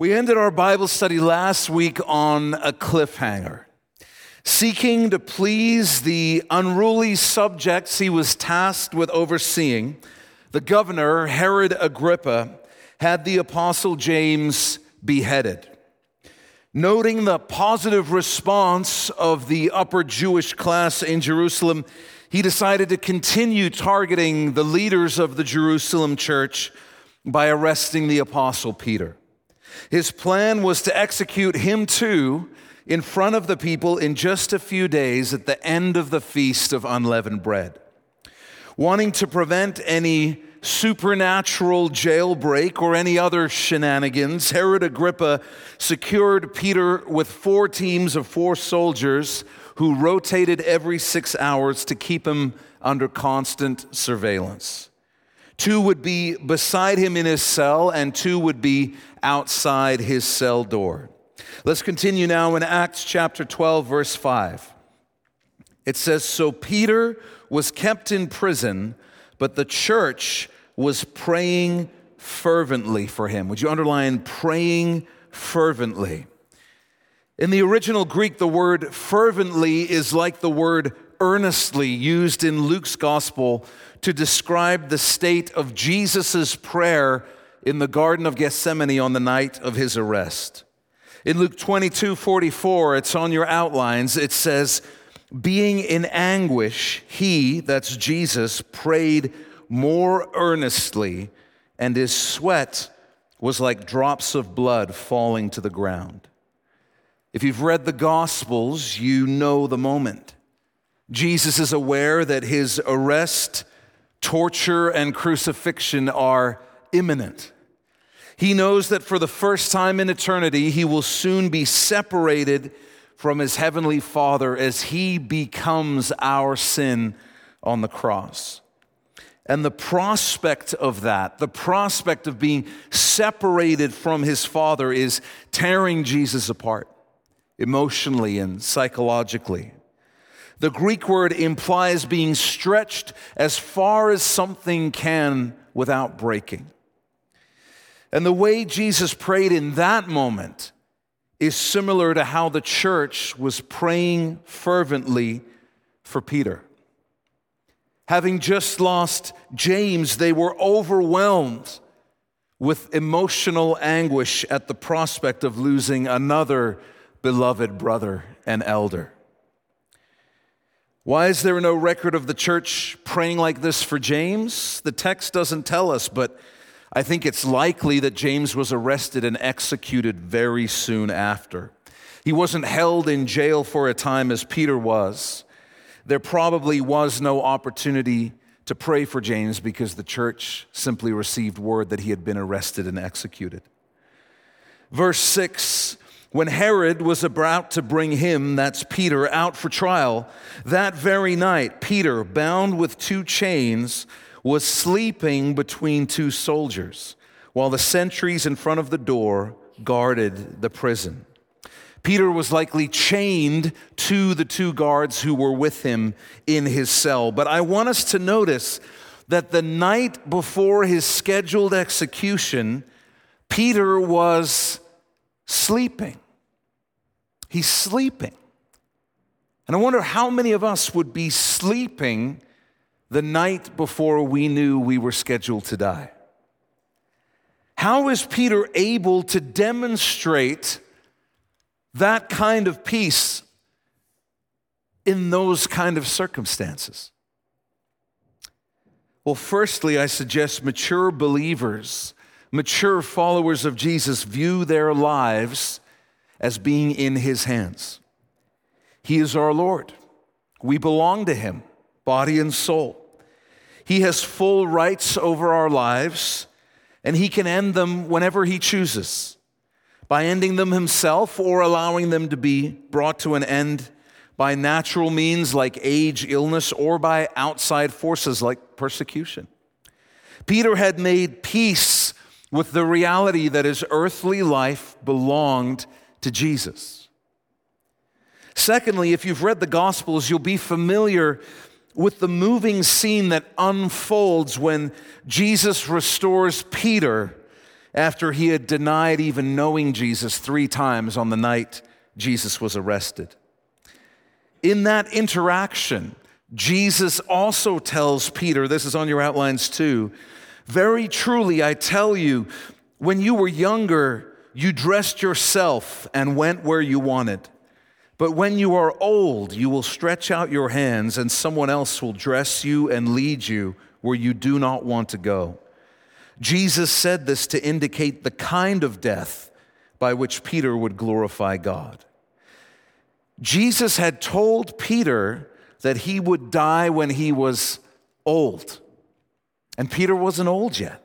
We ended our Bible study last week on a cliffhanger. Seeking to please the unruly subjects he was tasked with overseeing, the governor, Herod Agrippa, had the apostle James beheaded. Noting the positive response of the upper Jewish class in Jerusalem, he decided to continue targeting the leaders of the Jerusalem church by arresting the apostle Peter. His plan was to execute him too in front of the people in just a few days at the end of the Feast of Unleavened Bread. Wanting to prevent any supernatural jailbreak or any other shenanigans, Herod Agrippa secured Peter with four teams of four soldiers who rotated every six hours to keep him under constant surveillance. Two would be beside him in his cell, and two would be outside his cell door. Let's continue now in Acts chapter 12, verse 5. It says So Peter was kept in prison, but the church was praying fervently for him. Would you underline praying fervently? In the original Greek, the word fervently is like the word earnestly used in Luke's gospel to describe the state of Jesus' prayer in the Garden of Gethsemane on the night of his arrest. In Luke 22 44, it's on your outlines, it says, Being in anguish, he, that's Jesus, prayed more earnestly, and his sweat was like drops of blood falling to the ground. If you've read the Gospels, you know the moment. Jesus is aware that his arrest, torture, and crucifixion are imminent. He knows that for the first time in eternity, he will soon be separated from his heavenly Father as he becomes our sin on the cross. And the prospect of that, the prospect of being separated from his Father, is tearing Jesus apart emotionally and psychologically. The Greek word implies being stretched as far as something can without breaking. And the way Jesus prayed in that moment is similar to how the church was praying fervently for Peter. Having just lost James, they were overwhelmed with emotional anguish at the prospect of losing another beloved brother and elder. Why is there no record of the church praying like this for James? The text doesn't tell us, but I think it's likely that James was arrested and executed very soon after. He wasn't held in jail for a time as Peter was. There probably was no opportunity to pray for James because the church simply received word that he had been arrested and executed. Verse 6 when Herod was about to bring him, that's Peter, out for trial, that very night, Peter, bound with two chains, was sleeping between two soldiers, while the sentries in front of the door guarded the prison. Peter was likely chained to the two guards who were with him in his cell. But I want us to notice that the night before his scheduled execution, Peter was sleeping. He's sleeping. And I wonder how many of us would be sleeping the night before we knew we were scheduled to die. How is Peter able to demonstrate that kind of peace in those kind of circumstances? Well, firstly, I suggest mature believers mature followers of Jesus view their lives as being in His hands. He is our Lord. We belong to Him, body and soul. He has full rights over our lives, and He can end them whenever He chooses by ending them Himself or allowing them to be brought to an end by natural means like age, illness, or by outside forces like persecution. Peter had made peace with the reality that his earthly life belonged to Jesus. Secondly, if you've read the Gospels, you'll be familiar with the moving scene that unfolds when Jesus restores Peter after he had denied even knowing Jesus three times on the night Jesus was arrested. In that interaction, Jesus also tells Peter, this is on your outlines too, very truly, I tell you, when you were younger, you dressed yourself and went where you wanted. But when you are old, you will stretch out your hands, and someone else will dress you and lead you where you do not want to go. Jesus said this to indicate the kind of death by which Peter would glorify God. Jesus had told Peter that he would die when he was old, and Peter wasn't old yet.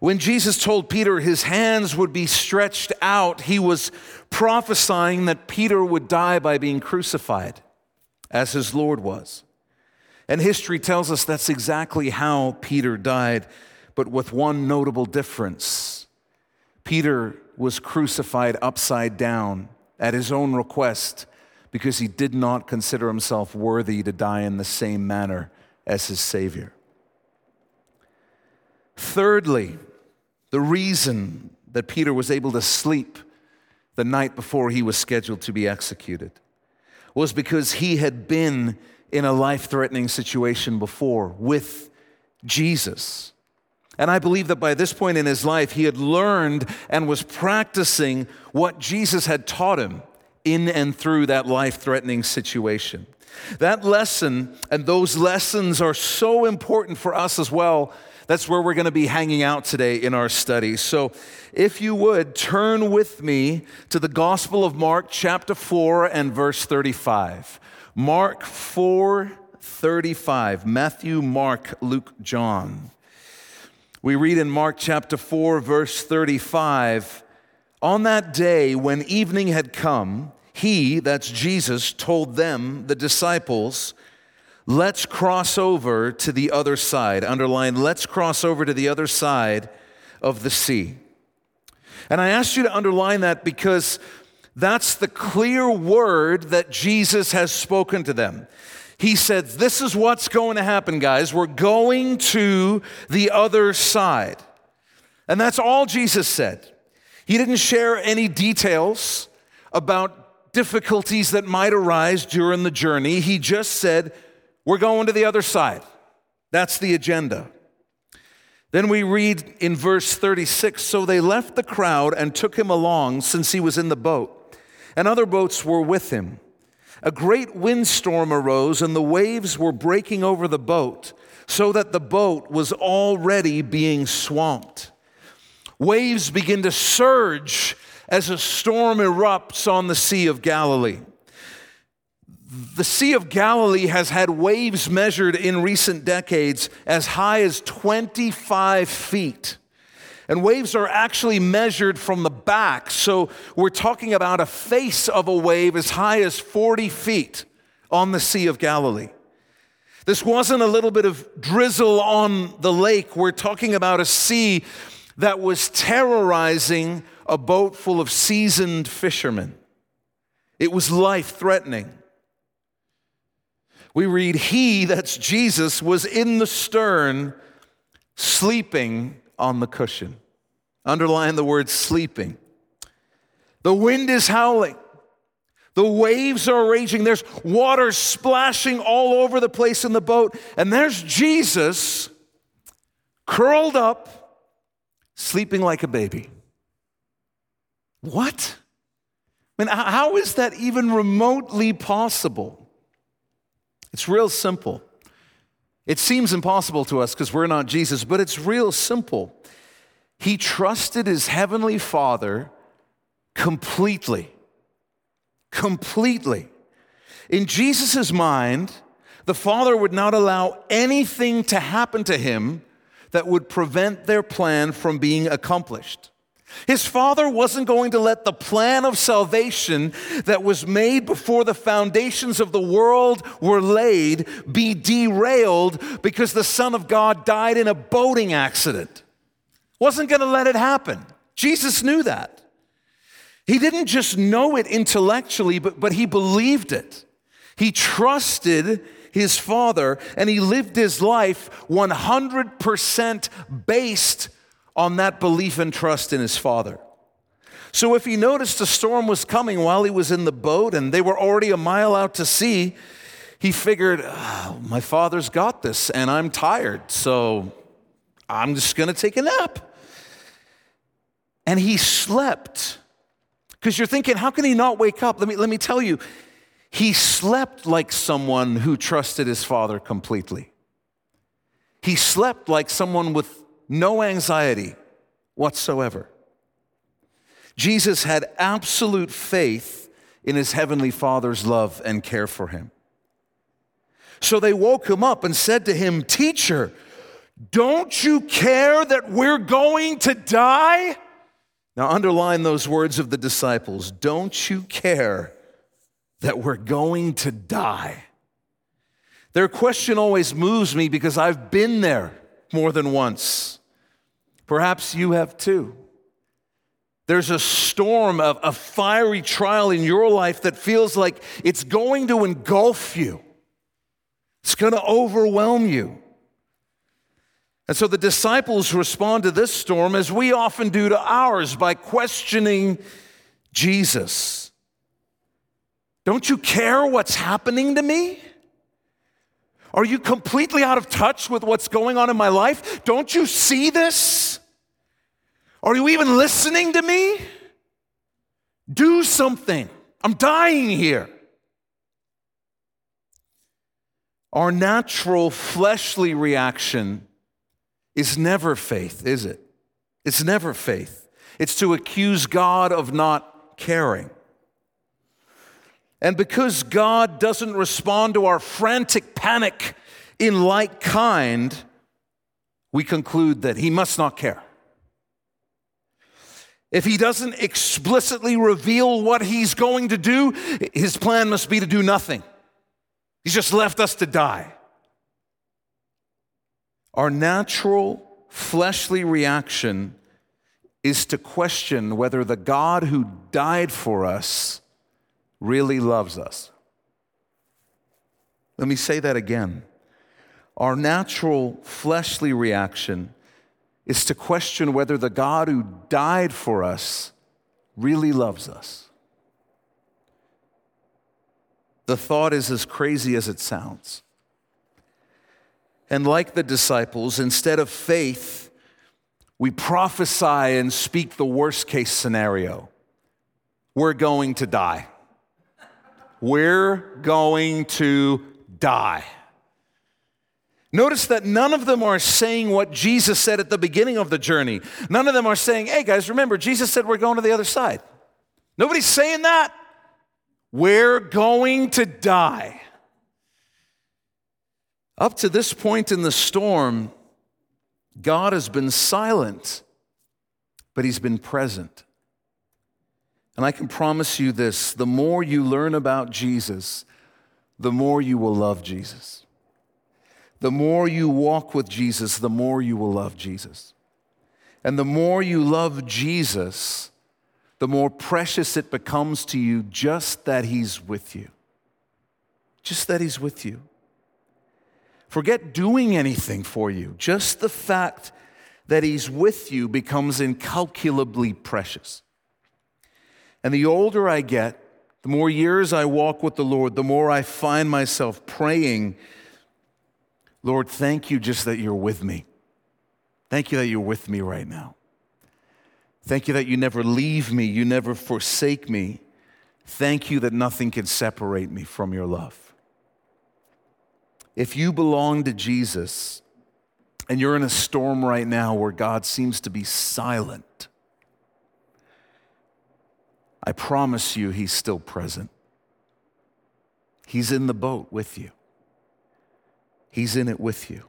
When Jesus told Peter his hands would be stretched out, he was prophesying that Peter would die by being crucified, as his Lord was. And history tells us that's exactly how Peter died, but with one notable difference. Peter was crucified upside down at his own request because he did not consider himself worthy to die in the same manner as his Savior. Thirdly, the reason that Peter was able to sleep the night before he was scheduled to be executed was because he had been in a life threatening situation before with Jesus. And I believe that by this point in his life, he had learned and was practicing what Jesus had taught him in and through that life threatening situation. That lesson and those lessons are so important for us as well that's where we're going to be hanging out today in our study. So, if you would, turn with me to the Gospel of Mark, chapter 4, and verse 35. Mark 4 35. Matthew, Mark, Luke, John. We read in Mark chapter 4, verse 35 On that day when evening had come, he, that's Jesus, told them, the disciples, let's cross over to the other side. Underline, let's cross over to the other side of the sea. And I asked you to underline that because that's the clear word that Jesus has spoken to them. He said, This is what's going to happen, guys. We're going to the other side. And that's all Jesus said. He didn't share any details about difficulties that might arise during the journey. He just said, we're going to the other side. That's the agenda. Then we read in verse 36 So they left the crowd and took him along since he was in the boat, and other boats were with him. A great windstorm arose, and the waves were breaking over the boat, so that the boat was already being swamped. Waves begin to surge as a storm erupts on the Sea of Galilee. The Sea of Galilee has had waves measured in recent decades as high as 25 feet. And waves are actually measured from the back. So we're talking about a face of a wave as high as 40 feet on the Sea of Galilee. This wasn't a little bit of drizzle on the lake. We're talking about a sea that was terrorizing a boat full of seasoned fishermen. It was life threatening we read, He, that's Jesus, was in the stern, sleeping on the cushion. Underline the word sleeping. The wind is howling. The waves are raging. There's water splashing all over the place in the boat. And there's Jesus curled up, sleeping like a baby. What? I mean, how is that even remotely possible? It's real simple. It seems impossible to us because we're not Jesus, but it's real simple. He trusted his heavenly Father completely. Completely. In Jesus' mind, the Father would not allow anything to happen to him that would prevent their plan from being accomplished. His father wasn't going to let the plan of salvation that was made before the foundations of the world were laid be derailed because the Son of God died in a boating accident. Wasn't going to let it happen. Jesus knew that. He didn't just know it intellectually, but, but he believed it. He trusted his father and he lived his life 100% based on that belief and trust in his Father. So if he noticed a storm was coming while he was in the boat and they were already a mile out to sea, he figured, oh, my father's got this and I'm tired, so I'm just going to take a nap. And he slept. Because you're thinking, how can he not wake up? Let me, let me tell you, he slept like someone who trusted his father completely. He slept like someone with no anxiety whatsoever. Jesus had absolute faith in his heavenly Father's love and care for him. So they woke him up and said to him, Teacher, don't you care that we're going to die? Now, underline those words of the disciples. Don't you care that we're going to die? Their question always moves me because I've been there more than once. Perhaps you have too. There's a storm of a fiery trial in your life that feels like it's going to engulf you. It's going to overwhelm you. And so the disciples respond to this storm as we often do to ours by questioning Jesus. Don't you care what's happening to me? Are you completely out of touch with what's going on in my life? Don't you see this? Are you even listening to me? Do something. I'm dying here. Our natural fleshly reaction is never faith, is it? It's never faith. It's to accuse God of not caring. And because God doesn't respond to our frantic panic in like kind, we conclude that He must not care. If He doesn't explicitly reveal what He's going to do, His plan must be to do nothing. He's just left us to die. Our natural fleshly reaction is to question whether the God who died for us really loves us. Let me say that again. Our natural fleshly reaction is to question whether the God who died for us really loves us. The thought is as crazy as it sounds. And like the disciples, instead of faith, we prophesy and speak the worst case scenario. We're going to die. We're going to die. Notice that none of them are saying what Jesus said at the beginning of the journey. None of them are saying, hey guys, remember, Jesus said we're going to the other side. Nobody's saying that. We're going to die. Up to this point in the storm, God has been silent, but He's been present. And I can promise you this the more you learn about Jesus, the more you will love Jesus. The more you walk with Jesus, the more you will love Jesus. And the more you love Jesus, the more precious it becomes to you just that He's with you. Just that He's with you. Forget doing anything for you. Just the fact that He's with you becomes incalculably precious. And the older I get, the more years I walk with the Lord, the more I find myself praying, Lord, thank you just that you're with me. Thank you that you're with me right now. Thank you that you never leave me, you never forsake me. Thank you that nothing can separate me from your love. If you belong to Jesus and you're in a storm right now where God seems to be silent, I promise you he's still present. He's in the boat with you, he's in it with you.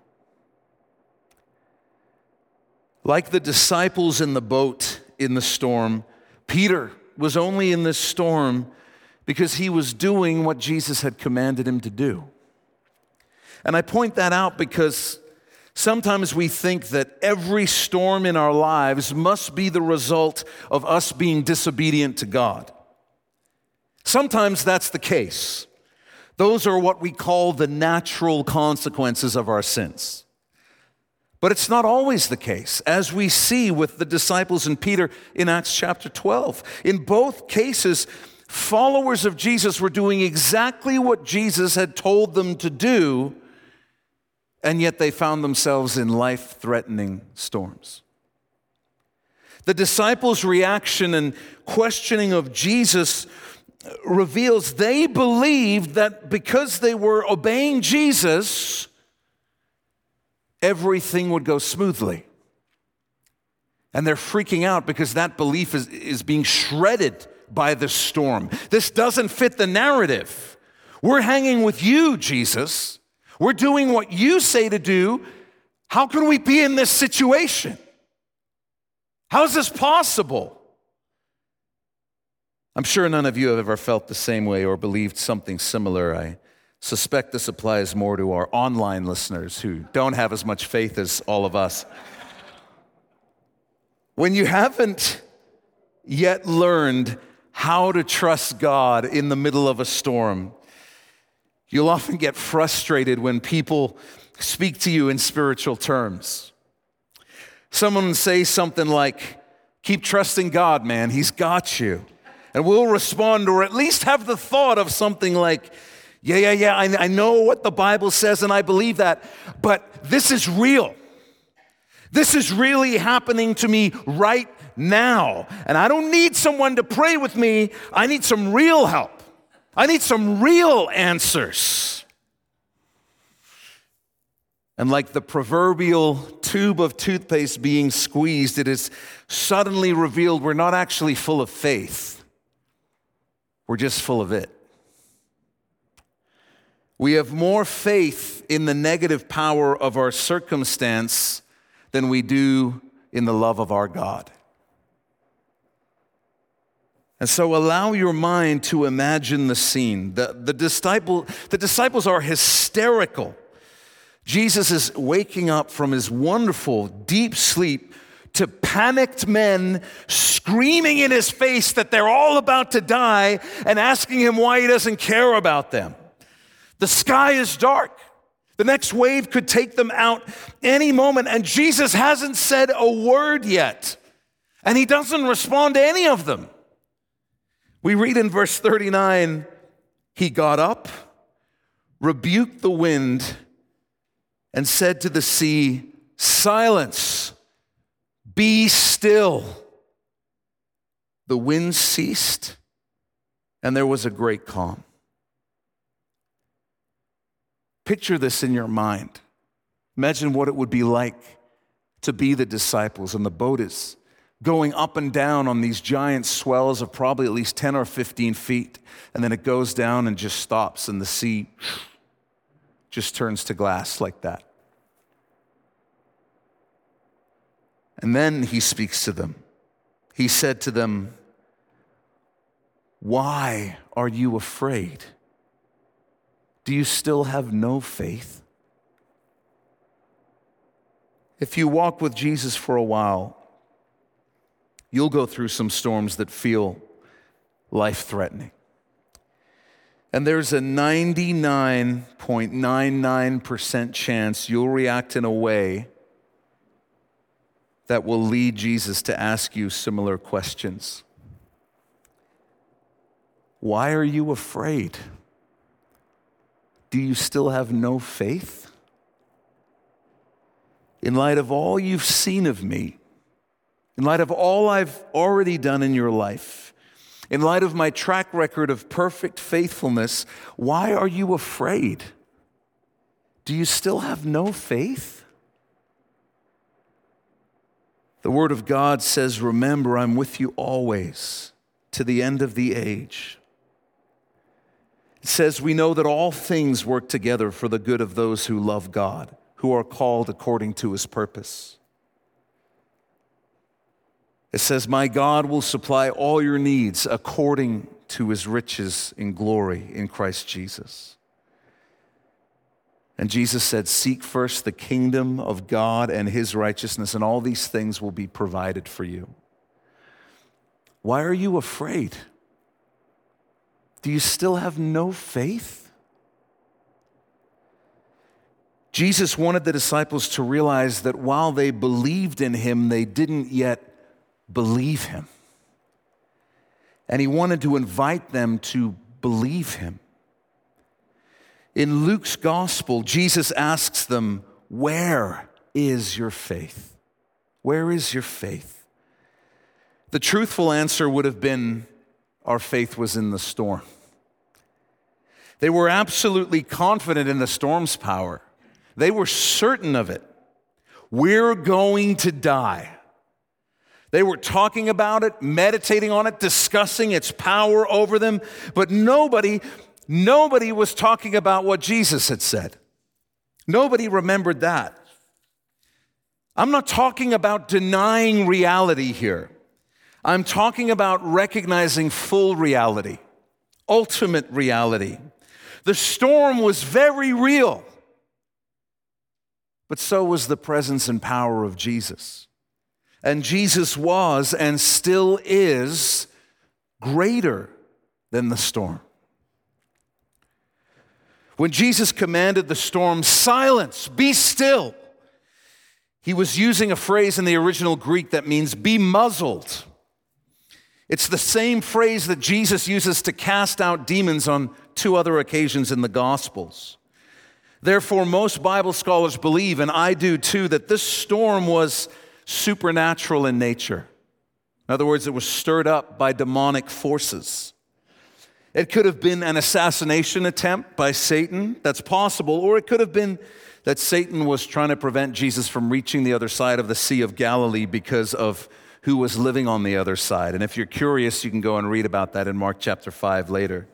Like the disciples in the boat, in the storm. Peter was only in this storm because he was doing what Jesus had commanded him to do. And I point that out because sometimes we think that every storm in our lives must be the result of us being disobedient to God. Sometimes that's the case. Those are what we call the natural consequences of our sins. But it's not always the case, as we see with the disciples and Peter in Acts chapter 12. In both cases, followers of Jesus were doing exactly what Jesus had told them to do, and yet they found themselves in life threatening storms. The disciples' reaction and questioning of Jesus reveals they believed that because they were obeying Jesus, everything would go smoothly. And they're freaking out because that belief is, is being shredded by the storm. This doesn't fit the narrative. We're hanging with you, Jesus. We're doing what you say to do. How can we be in this situation? How is this possible? I'm sure none of you have ever felt the same way or believed something similar. I suspect this applies more to our online listeners who don't have as much faith as all of us. When you haven't yet learned how to trust God in the middle of a storm, you'll often get frustrated when people speak to you in spiritual terms. Someone say something like, Keep trusting God, man, He's got you. And we'll respond or at least have the thought of something like, yeah, yeah, yeah, I, I know what the Bible says and I believe that, but this is real. This is really happening to me right now. And I don't need someone to pray with me, I need some real help. I need some real answers. And like the proverbial tube of toothpaste being squeezed, it is suddenly revealed we're not actually full of faith, we're just full of it. We have more faith in the negative power of our circumstance than we do in the love of our God. And so allow your mind to imagine the scene. The, the, disciple, the disciples are hysterical. Jesus is waking up from his wonderful deep sleep to panicked men screaming in his face that they're all about to die and asking him why he doesn't care about them. The sky is dark. The next wave could take them out any moment, and Jesus hasn't said a word yet, and he doesn't respond to any of them. We read in verse 39 he got up, rebuked the wind, and said to the sea, Silence, be still. The wind ceased, and there was a great calm. Picture this in your mind. Imagine what it would be like to be the disciples, and the boat is going up and down on these giant swells of probably at least 10 or 15 feet, and then it goes down and just stops, and the sea just turns to glass like that. And then he speaks to them. He said to them, Why are you afraid? Do you still have no faith? If you walk with Jesus for a while, you'll go through some storms that feel life threatening. And there's a 99.99% chance you'll react in a way that will lead Jesus to ask you similar questions. Why are you afraid? Do you still have no faith? In light of all you've seen of me, in light of all I've already done in your life, in light of my track record of perfect faithfulness, why are you afraid? Do you still have no faith? The Word of God says, Remember, I'm with you always to the end of the age. It says, We know that all things work together for the good of those who love God, who are called according to his purpose. It says, My God will supply all your needs according to his riches in glory in Christ Jesus. And Jesus said, Seek first the kingdom of God and his righteousness, and all these things will be provided for you. Why are you afraid? Do you still have no faith? Jesus wanted the disciples to realize that while they believed in him, they didn't yet believe him. And he wanted to invite them to believe him. In Luke's gospel, Jesus asks them, Where is your faith? Where is your faith? The truthful answer would have been, Our faith was in the storm. They were absolutely confident in the storm's power, they were certain of it. We're going to die. They were talking about it, meditating on it, discussing its power over them, but nobody, nobody was talking about what Jesus had said. Nobody remembered that. I'm not talking about denying reality here. I'm talking about recognizing full reality, ultimate reality. The storm was very real, but so was the presence and power of Jesus. And Jesus was and still is greater than the storm. When Jesus commanded the storm, silence, be still, he was using a phrase in the original Greek that means be muzzled. It's the same phrase that Jesus uses to cast out demons on two other occasions in the Gospels. Therefore, most Bible scholars believe, and I do too, that this storm was supernatural in nature. In other words, it was stirred up by demonic forces. It could have been an assassination attempt by Satan, that's possible, or it could have been that Satan was trying to prevent Jesus from reaching the other side of the Sea of Galilee because of who was living on the other side. And if you're curious, you can go and read about that in Mark chapter 5 later.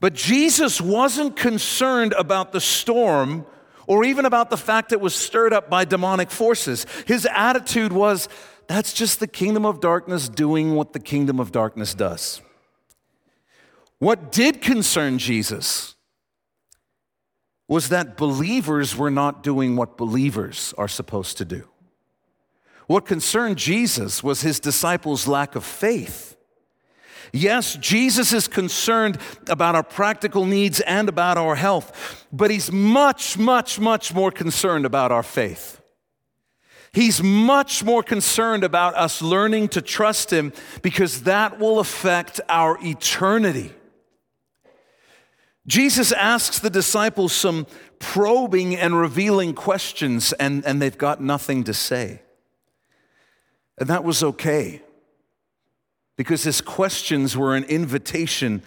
But Jesus wasn't concerned about the storm or even about the fact it was stirred up by demonic forces. His attitude was that's just the kingdom of darkness doing what the kingdom of darkness does. What did concern Jesus was that believers were not doing what believers are supposed to do. What concerned Jesus was his disciples' lack of faith. Yes, Jesus is concerned about our practical needs and about our health, but he's much, much, much more concerned about our faith. He's much more concerned about us learning to trust him because that will affect our eternity. Jesus asks the disciples some probing and revealing questions, and, and they've got nothing to say. And that was okay because his questions were an invitation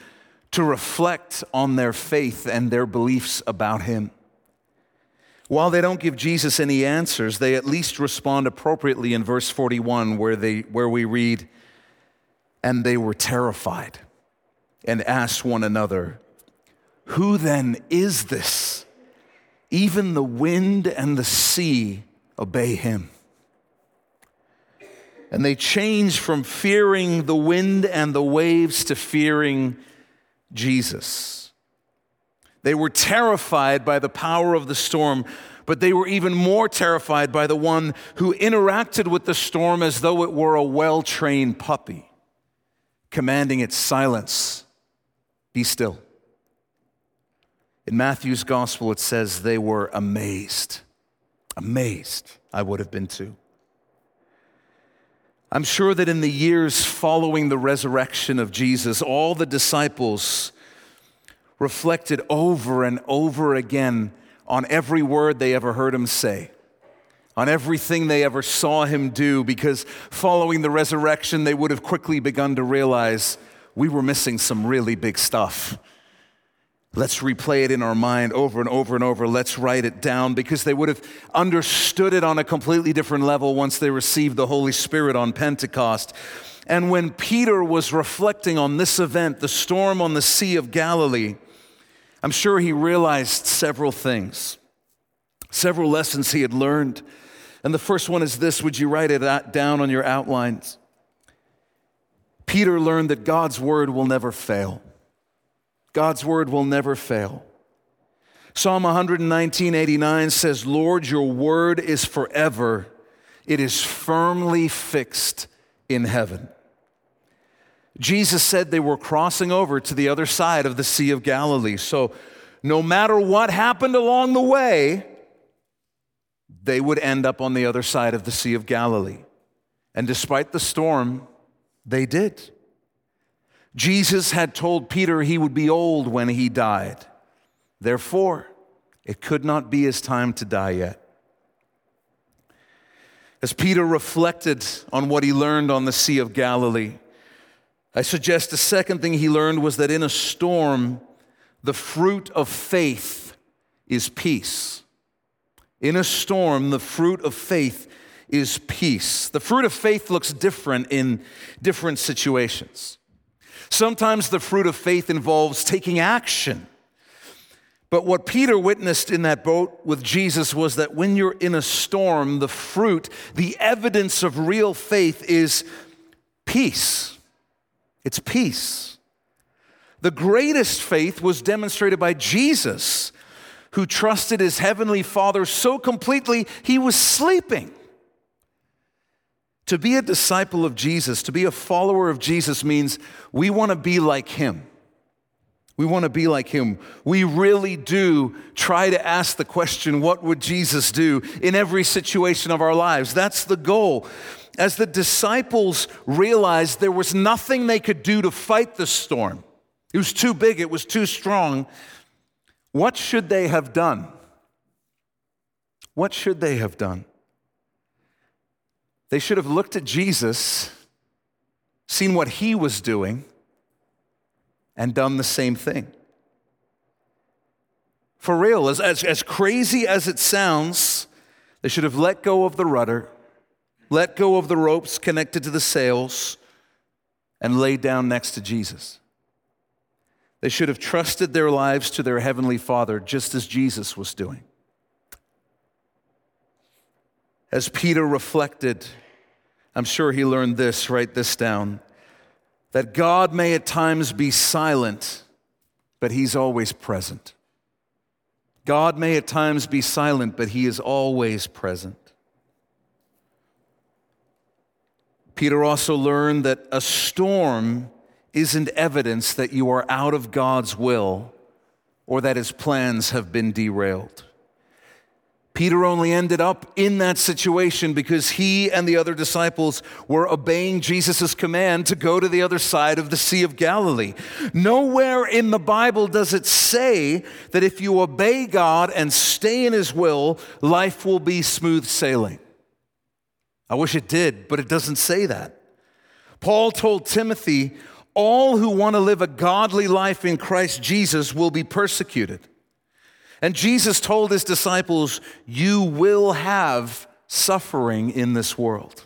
to reflect on their faith and their beliefs about him. While they don't give Jesus any answers, they at least respond appropriately in verse 41, where, they, where we read, And they were terrified and asked one another, Who then is this? Even the wind and the sea obey him and they changed from fearing the wind and the waves to fearing Jesus. They were terrified by the power of the storm, but they were even more terrified by the one who interacted with the storm as though it were a well trained puppy, commanding its silence be still. In Matthew's gospel, it says they were amazed. Amazed, I would have been too. I'm sure that in the years following the resurrection of Jesus, all the disciples reflected over and over again on every word they ever heard him say, on everything they ever saw him do, because following the resurrection, they would have quickly begun to realize we were missing some really big stuff. Let's replay it in our mind over and over and over. Let's write it down because they would have understood it on a completely different level once they received the Holy Spirit on Pentecost. And when Peter was reflecting on this event, the storm on the Sea of Galilee, I'm sure he realized several things, several lessons he had learned. And the first one is this Would you write it down on your outlines? Peter learned that God's word will never fail. God's word will never fail. Psalm 119, 89 says, Lord, your word is forever, it is firmly fixed in heaven. Jesus said they were crossing over to the other side of the Sea of Galilee. So, no matter what happened along the way, they would end up on the other side of the Sea of Galilee. And despite the storm, they did. Jesus had told Peter he would be old when he died. Therefore, it could not be his time to die yet. As Peter reflected on what he learned on the Sea of Galilee, I suggest the second thing he learned was that in a storm, the fruit of faith is peace. In a storm, the fruit of faith is peace. The fruit of faith looks different in different situations. Sometimes the fruit of faith involves taking action. But what Peter witnessed in that boat with Jesus was that when you're in a storm, the fruit, the evidence of real faith is peace. It's peace. The greatest faith was demonstrated by Jesus, who trusted his heavenly Father so completely he was sleeping. To be a disciple of Jesus, to be a follower of Jesus, means we want to be like him. We want to be like him. We really do try to ask the question, what would Jesus do in every situation of our lives? That's the goal. As the disciples realized there was nothing they could do to fight the storm, it was too big, it was too strong. What should they have done? What should they have done? They should have looked at Jesus, seen what he was doing, and done the same thing. For real, as, as, as crazy as it sounds, they should have let go of the rudder, let go of the ropes connected to the sails, and laid down next to Jesus. They should have trusted their lives to their Heavenly Father just as Jesus was doing. As Peter reflected, I'm sure he learned this, write this down, that God may at times be silent, but he's always present. God may at times be silent, but he is always present. Peter also learned that a storm isn't evidence that you are out of God's will or that his plans have been derailed. Peter only ended up in that situation because he and the other disciples were obeying Jesus' command to go to the other side of the Sea of Galilee. Nowhere in the Bible does it say that if you obey God and stay in his will, life will be smooth sailing. I wish it did, but it doesn't say that. Paul told Timothy, all who want to live a godly life in Christ Jesus will be persecuted. And Jesus told his disciples, You will have suffering in this world.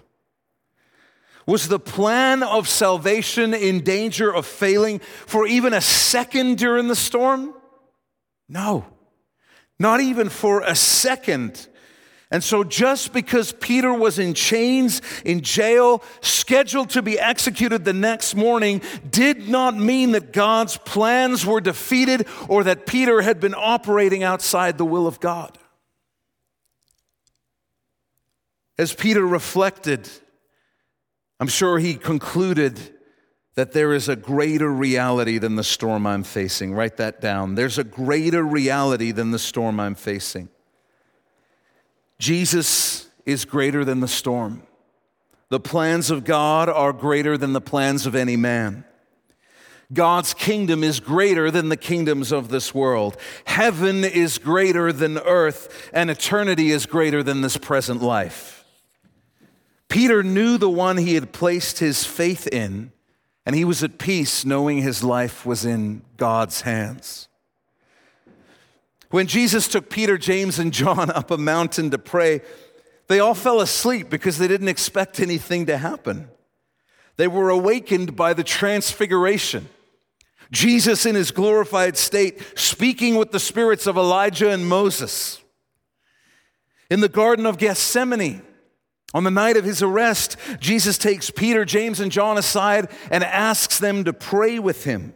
Was the plan of salvation in danger of failing for even a second during the storm? No, not even for a second. And so, just because Peter was in chains, in jail, scheduled to be executed the next morning, did not mean that God's plans were defeated or that Peter had been operating outside the will of God. As Peter reflected, I'm sure he concluded that there is a greater reality than the storm I'm facing. Write that down. There's a greater reality than the storm I'm facing. Jesus is greater than the storm. The plans of God are greater than the plans of any man. God's kingdom is greater than the kingdoms of this world. Heaven is greater than earth, and eternity is greater than this present life. Peter knew the one he had placed his faith in, and he was at peace knowing his life was in God's hands. When Jesus took Peter, James, and John up a mountain to pray, they all fell asleep because they didn't expect anything to happen. They were awakened by the transfiguration. Jesus, in his glorified state, speaking with the spirits of Elijah and Moses. In the Garden of Gethsemane, on the night of his arrest, Jesus takes Peter, James, and John aside and asks them to pray with him.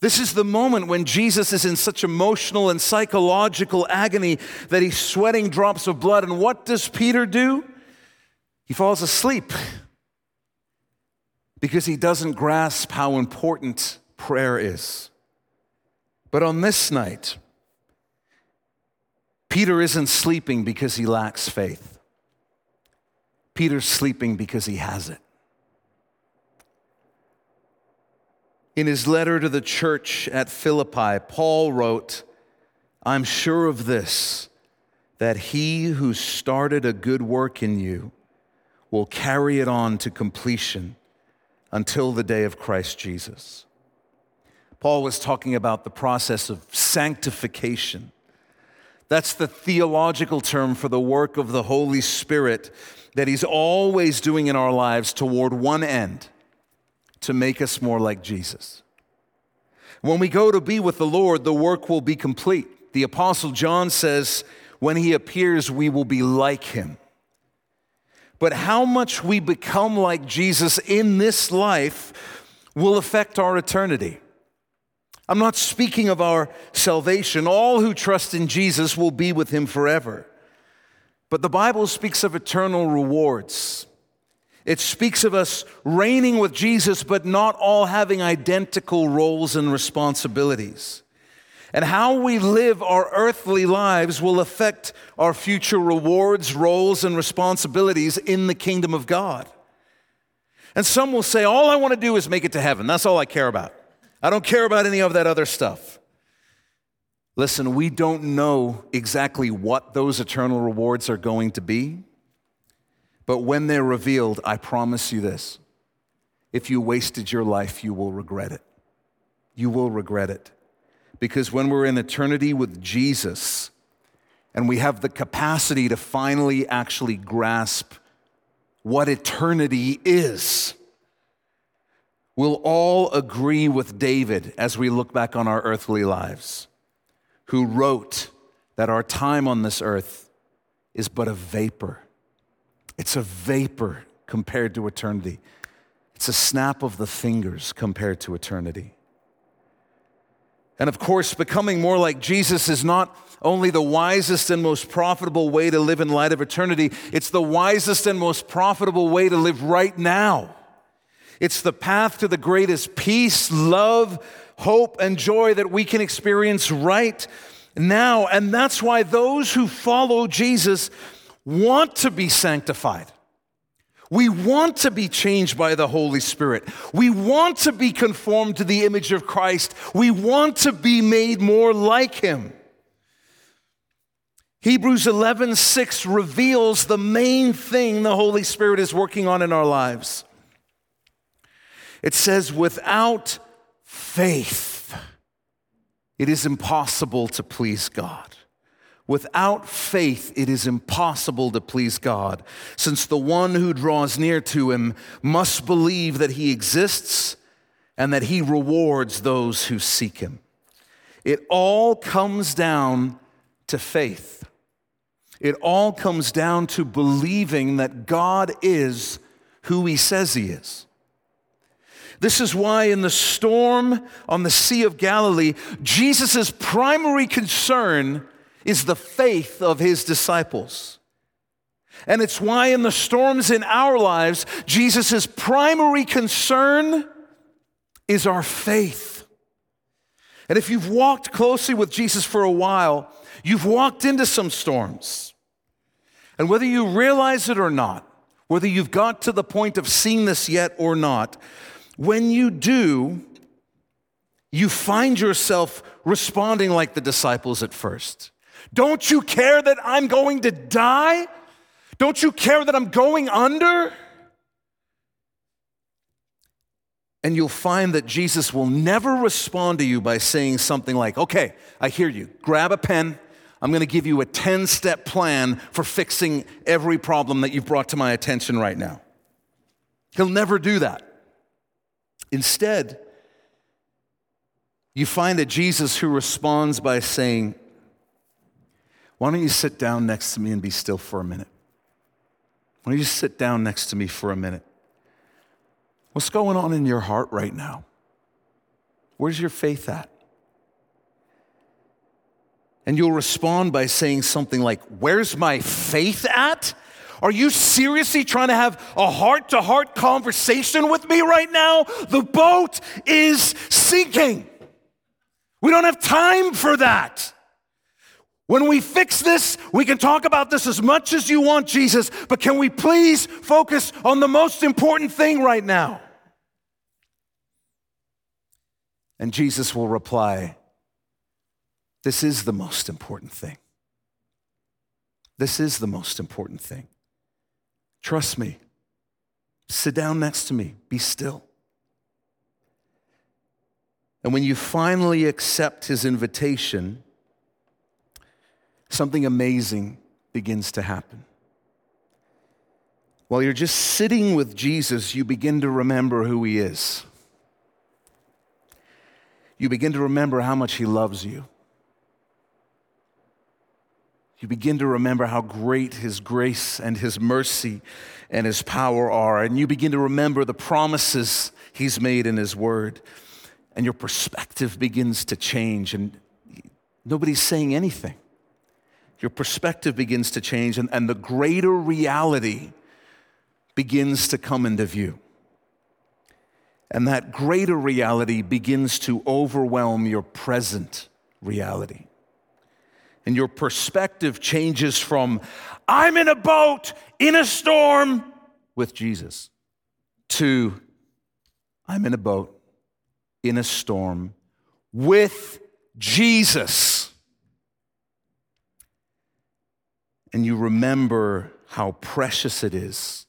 This is the moment when Jesus is in such emotional and psychological agony that he's sweating drops of blood. And what does Peter do? He falls asleep because he doesn't grasp how important prayer is. But on this night, Peter isn't sleeping because he lacks faith. Peter's sleeping because he has it. In his letter to the church at Philippi, Paul wrote, I'm sure of this, that he who started a good work in you will carry it on to completion until the day of Christ Jesus. Paul was talking about the process of sanctification. That's the theological term for the work of the Holy Spirit that He's always doing in our lives toward one end to make us more like Jesus. When we go to be with the Lord, the work will be complete. The Apostle John says, when he appears, we will be like him. But how much we become like Jesus in this life will affect our eternity. I'm not speaking of our salvation. All who trust in Jesus will be with him forever. But the Bible speaks of eternal rewards. It speaks of us reigning with Jesus, but not all having identical roles and responsibilities. And how we live our earthly lives will affect our future rewards, roles, and responsibilities in the kingdom of God. And some will say, All I want to do is make it to heaven. That's all I care about. I don't care about any of that other stuff. Listen, we don't know exactly what those eternal rewards are going to be. But when they're revealed, I promise you this if you wasted your life, you will regret it. You will regret it. Because when we're in eternity with Jesus and we have the capacity to finally actually grasp what eternity is, we'll all agree with David as we look back on our earthly lives, who wrote that our time on this earth is but a vapor it's a vapor compared to eternity. It's a snap of the fingers compared to eternity. And of course, becoming more like Jesus is not only the wisest and most profitable way to live in light of eternity, it's the wisest and most profitable way to live right now. It's the path to the greatest peace, love, hope, and joy that we can experience right now. And that's why those who follow Jesus want to be sanctified. We want to be changed by the Holy Spirit. We want to be conformed to the image of Christ. We want to be made more like Him. Hebrews 11 6 reveals the main thing the Holy Spirit is working on in our lives. It says, without faith, it is impossible to please God. Without faith, it is impossible to please God, since the one who draws near to him must believe that he exists and that he rewards those who seek him. It all comes down to faith. It all comes down to believing that God is who he says he is. This is why in the storm on the Sea of Galilee, Jesus' primary concern is the faith of his disciples. And it's why in the storms in our lives, Jesus' primary concern is our faith. And if you've walked closely with Jesus for a while, you've walked into some storms. And whether you realize it or not, whether you've got to the point of seeing this yet or not, when you do, you find yourself responding like the disciples at first. Don't you care that I'm going to die? Don't you care that I'm going under? And you'll find that Jesus will never respond to you by saying something like, Okay, I hear you. Grab a pen. I'm going to give you a 10 step plan for fixing every problem that you've brought to my attention right now. He'll never do that. Instead, you find that Jesus who responds by saying, why don't you sit down next to me and be still for a minute? Why don't you sit down next to me for a minute? What's going on in your heart right now? Where's your faith at? And you'll respond by saying something like, Where's my faith at? Are you seriously trying to have a heart to heart conversation with me right now? The boat is sinking. We don't have time for that. When we fix this, we can talk about this as much as you want, Jesus, but can we please focus on the most important thing right now? And Jesus will reply, This is the most important thing. This is the most important thing. Trust me. Sit down next to me. Be still. And when you finally accept his invitation, something amazing begins to happen. While you're just sitting with Jesus, you begin to remember who he is. You begin to remember how much he loves you. You begin to remember how great his grace and his mercy and his power are. And you begin to remember the promises he's made in his word. And your perspective begins to change, and nobody's saying anything your perspective begins to change, and, and the greater reality begins to come into view. And that greater reality begins to overwhelm your present reality. And your perspective changes from, I'm in a boat in a storm with Jesus, to, I'm in a boat in a storm with Jesus. And you remember how precious it is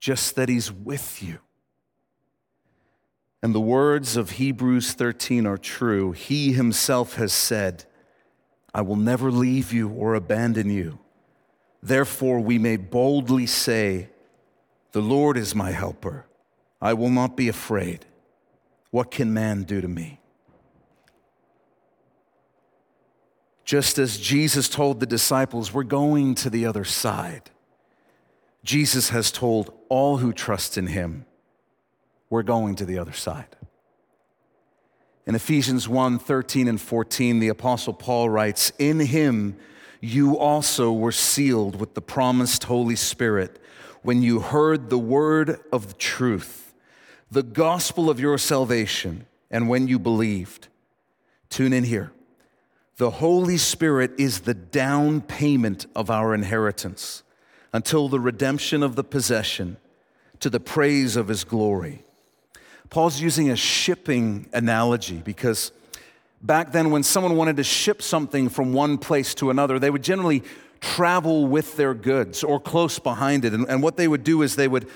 just that He's with you. And the words of Hebrews 13 are true. He Himself has said, I will never leave you or abandon you. Therefore, we may boldly say, The Lord is my helper. I will not be afraid. What can man do to me? Just as Jesus told the disciples, we're going to the other side. Jesus has told all who trust in him, we're going to the other side. In Ephesians 1 13 and 14, the Apostle Paul writes, In him you also were sealed with the promised Holy Spirit when you heard the word of the truth, the gospel of your salvation, and when you believed. Tune in here. The Holy Spirit is the down payment of our inheritance until the redemption of the possession to the praise of his glory. Paul's using a shipping analogy because back then, when someone wanted to ship something from one place to another, they would generally travel with their goods or close behind it. And, and what they would do is they would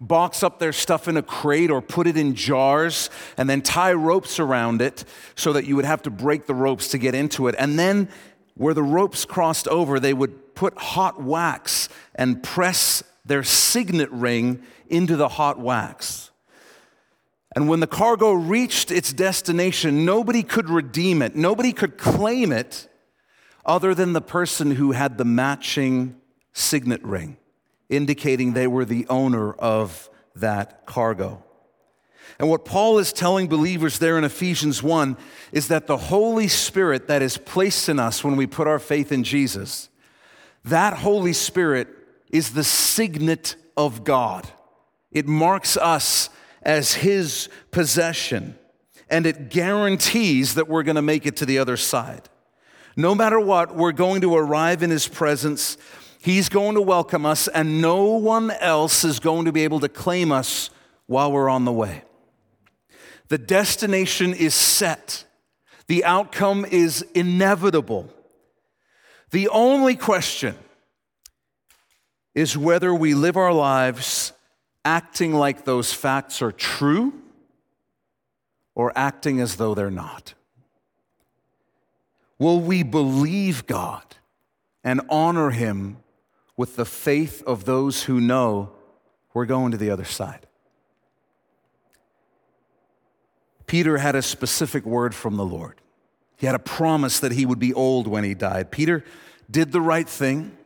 box up their stuff in a crate or put it in jars and then tie ropes around it so that you would have to break the ropes to get into it. And then, where the ropes crossed over, they would put hot wax and press their signet ring into the hot wax. And when the cargo reached its destination, nobody could redeem it, nobody could claim it other than the person who had the matching signet ring indicating they were the owner of that cargo. And what Paul is telling believers there in Ephesians 1 is that the Holy Spirit that is placed in us when we put our faith in Jesus, that Holy Spirit is the signet of God. It marks us as His possession, and it guarantees that we're going to make it to the other side. No matter what, we're going to arrive in His presence He's going to welcome us, and no one else is going to be able to claim us while we're on the way. The destination is set, the outcome is inevitable. The only question is whether we live our lives acting like those facts are true or acting as though they're not. Will we believe God and honor Him with the faith of those who know we're going to the other side. Peter had a specific word from the Lord. He had a promise that he would be old when he died. Peter did the right thing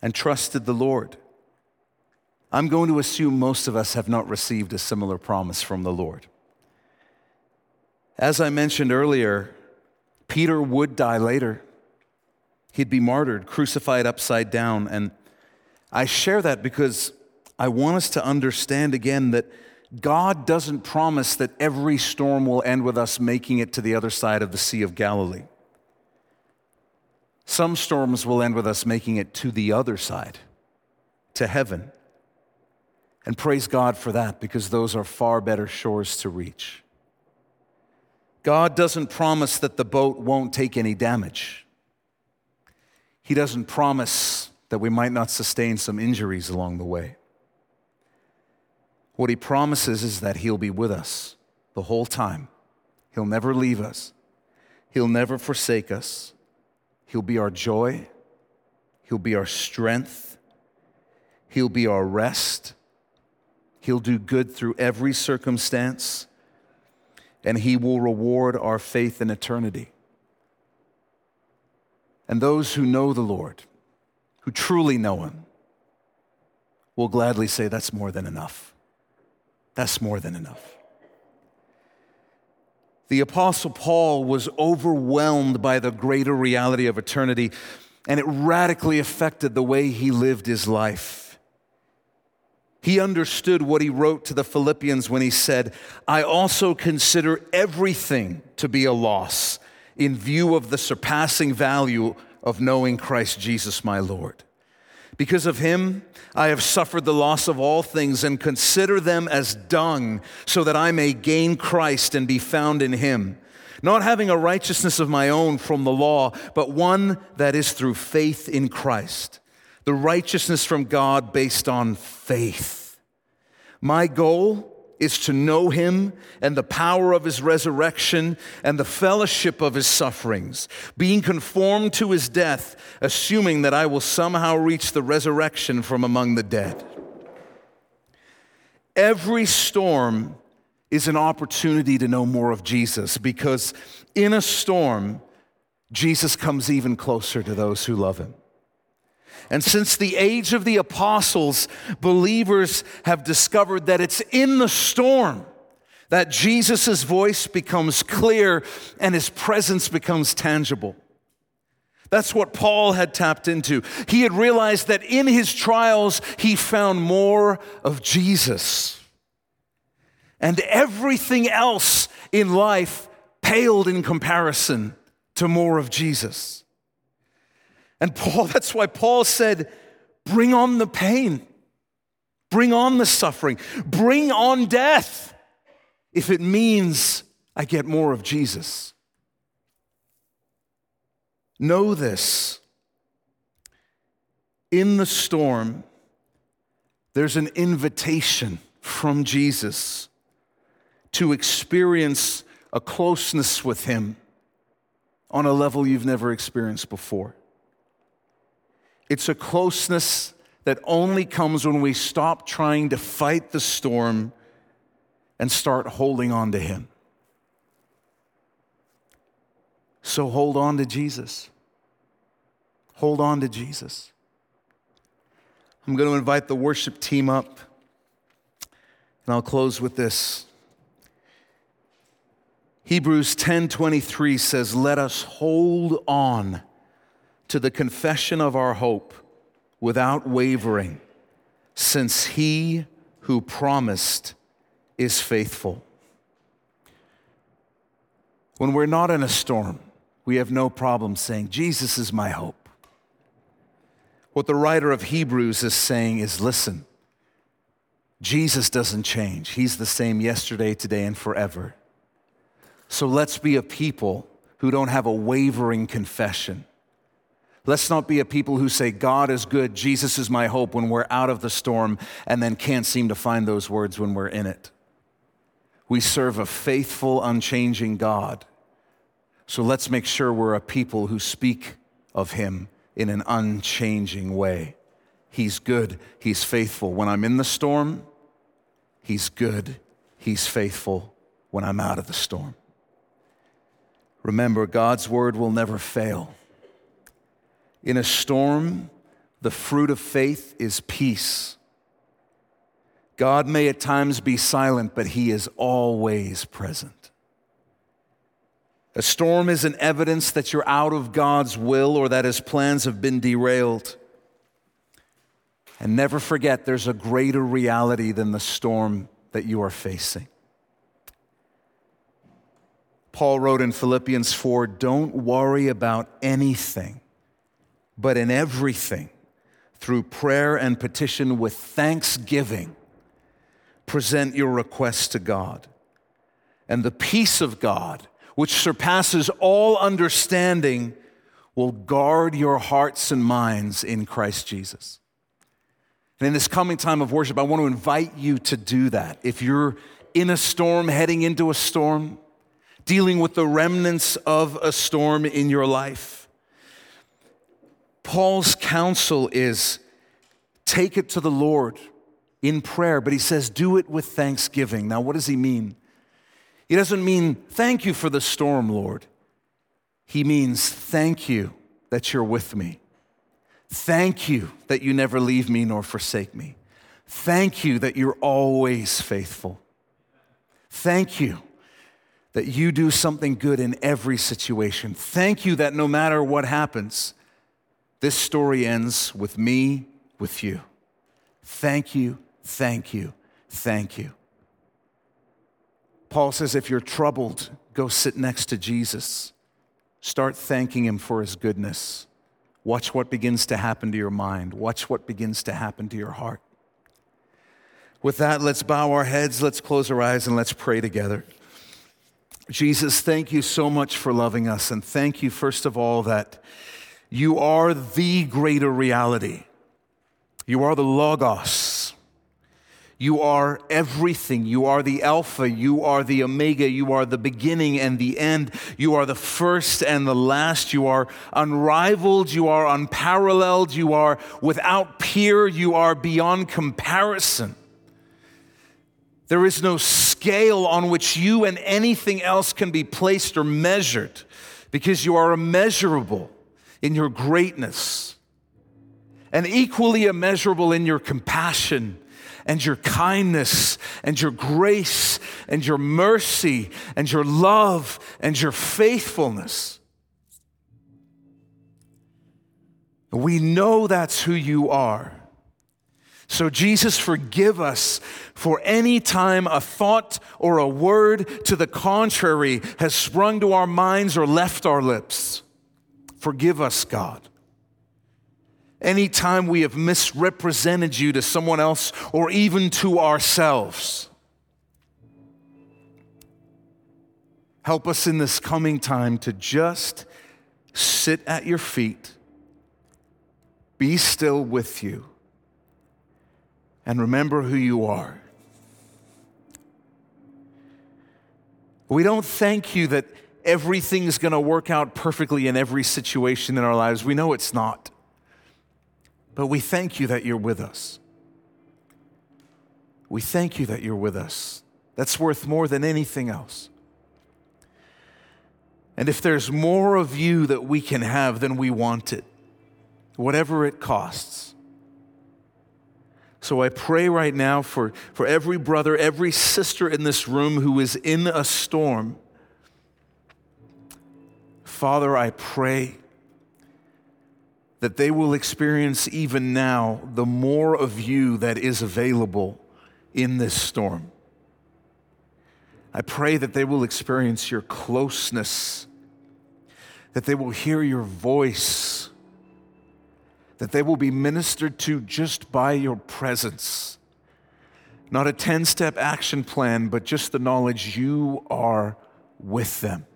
and trusted the Lord. I'm going to assume most of us have not received a similar promise from the Lord. As I mentioned earlier, Peter would die later. He'd be martyred, crucified upside down. And I share that because I want us to understand again that God doesn't promise that every storm will end with us making it to the other side of the Sea of Galilee. Some storms will end with us making it to the other side, to heaven. And praise God for that because those are far better shores to reach. God doesn't promise that the boat won't take any damage. He doesn't promise that we might not sustain some injuries along the way. What He promises is that He'll be with us the whole time. He'll never leave us, He'll never forsake us. He'll be our joy, He'll be our strength, He'll be our rest. He'll do good through every circumstance, and He will reward our faith in eternity. And those who know the Lord, who truly know Him, will gladly say, That's more than enough. That's more than enough. The Apostle Paul was overwhelmed by the greater reality of eternity, and it radically affected the way he lived his life. He understood what he wrote to the Philippians when he said, I also consider everything to be a loss in view of the surpassing value of knowing Christ Jesus my Lord. Because of him, I have suffered the loss of all things and consider them as dung, so that I may gain Christ and be found in him, not having a righteousness of my own from the law, but one that is through faith in Christ the righteousness from God based on faith. My goal is to know him and the power of his resurrection and the fellowship of his sufferings, being conformed to his death, assuming that I will somehow reach the resurrection from among the dead. Every storm is an opportunity to know more of Jesus because in a storm, Jesus comes even closer to those who love him. And since the age of the apostles, believers have discovered that it's in the storm that Jesus' voice becomes clear and his presence becomes tangible. That's what Paul had tapped into. He had realized that in his trials, he found more of Jesus. And everything else in life paled in comparison to more of Jesus. And Paul, that's why Paul said, bring on the pain, bring on the suffering, bring on death if it means I get more of Jesus. Know this. In the storm, there's an invitation from Jesus to experience a closeness with Him on a level you've never experienced before. It's a closeness that only comes when we stop trying to fight the storm and start holding on to Him. So hold on to Jesus. Hold on to Jesus. I'm going to invite the worship team up, and I'll close with this. Hebrews 10:23 says, "Let us hold on to the confession of our hope without wavering, since he who promised is faithful. When we're not in a storm, we have no problem saying, Jesus is my hope. What the writer of Hebrews is saying is listen, Jesus doesn't change. He's the same yesterday, today, and forever. So let's be a people who don't have a wavering confession Let's not be a people who say, God is good, Jesus is my hope when we're out of the storm, and then can't seem to find those words when we're in it. We serve a faithful, unchanging God. So let's make sure we're a people who speak of Him in an unchanging way. He's good, He's faithful. When I'm in the storm, He's good, He's faithful when I'm out of the storm. Remember, God's word will never fail. In a storm, the fruit of faith is peace. God may at times be silent, but He is always present. A storm is an evidence that you're out of God's will or that His plans have been derailed. And never forget, there's a greater reality than the storm that you are facing. Paul wrote in Philippians 4 Don't worry about anything but in everything, through prayer and petition with thanksgiving, present your requests to God. And the peace of God, which surpasses all understanding, will guard your hearts and minds in Christ Jesus. And in this coming time of worship, I want to invite you to do that. If you're in a storm, heading into a storm, dealing with the remnants of a storm in your life, Paul's counsel is take it to the Lord in prayer, but he says do it with thanksgiving. Now, what does he mean? He doesn't mean thank you for the storm, Lord. He means thank you that you're with me. Thank you that you never leave me nor forsake me. Thank you that you're always faithful. Thank you that you do something good in every situation. Thank you that no matter what happens, this story ends with me, with you. Thank you, thank you, thank you. Paul says if you're troubled, go sit next to Jesus. Start thanking him for his goodness. Watch what begins to happen to your mind. Watch what begins to happen to your heart. With that, let's bow our heads, let's close our eyes, and let's pray together. Jesus, thank you so much for loving us, and thank you, first of all, that you are the greater reality. You are the Logos you are everything. You are the Alpha. You are the Omega. You are the beginning and the end. You are the first and the last. You are unrivaled. You are unparalleled. You are without peer. You are beyond comparison. There is no scale on which you and anything else can be placed or measured because you are immeasurable in your greatness and equally immeasurable in your compassion and your kindness and your grace and your mercy and your love and your faithfulness. We know that's who you are. So, Jesus, forgive us for any time a thought or a word to the contrary has sprung to our minds or left our lips. Forgive us, God. Anytime we have misrepresented you to someone else or even to ourselves. Help us in this coming time to just sit at your feet, be still with you, and remember who you are. We don't thank you that everything's going to work out perfectly in every situation in our lives. We know it's not. But we thank you that you're with us. We thank you that you're with us. That's worth more than anything else. And if there's more of you that we can have, then we want it, whatever it costs. So I pray right now for, for every brother, every sister in this room who is in a storm. Father, I pray that they will experience even now the more of you that is available in this storm. I pray that they will experience your closeness, that they will hear your voice, that they will be ministered to just by your presence. Not a 10 step action plan, but just the knowledge you are with them.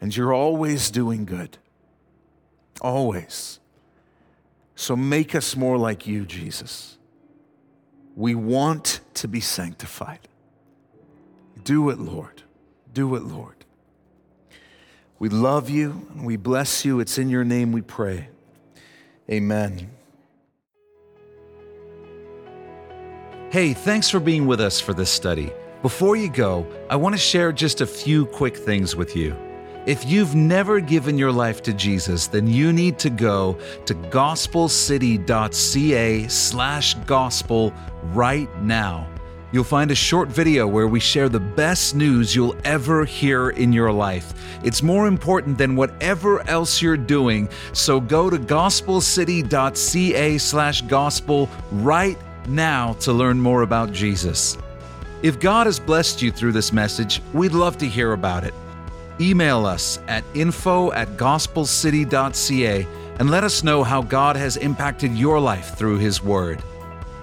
And you're always doing good always. So make us more like you, Jesus. We want to be sanctified. Do it, Lord. Do it, Lord. We love you and we bless you. It's in your name we pray. Amen. Hey, thanks for being with us for this study. Before you go, I want to share just a few quick things with you. If you've never given your life to Jesus, then you need to go to gospelcity.ca slash gospel right now. You'll find a short video where we share the best news you'll ever hear in your life. It's more important than whatever else you're doing, so go to gospelcity.ca slash gospel right now to learn more about Jesus. If God has blessed you through this message, we'd love to hear about it. Email us at info at gospelcity.ca and let us know how God has impacted your life through His Word.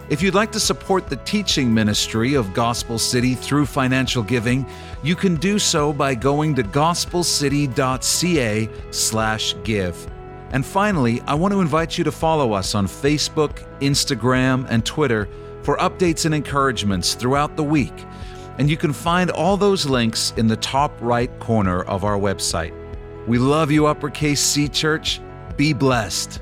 If you'd like to support the teaching ministry of Gospel City through financial giving, you can do so by going to gospelcity.ca/give. And finally, I want to invite you to follow us on Facebook, Instagram, and Twitter for updates and encouragements throughout the week. And you can find all those links in the top right corner of our website. We love you, Uppercase C Church. Be blessed.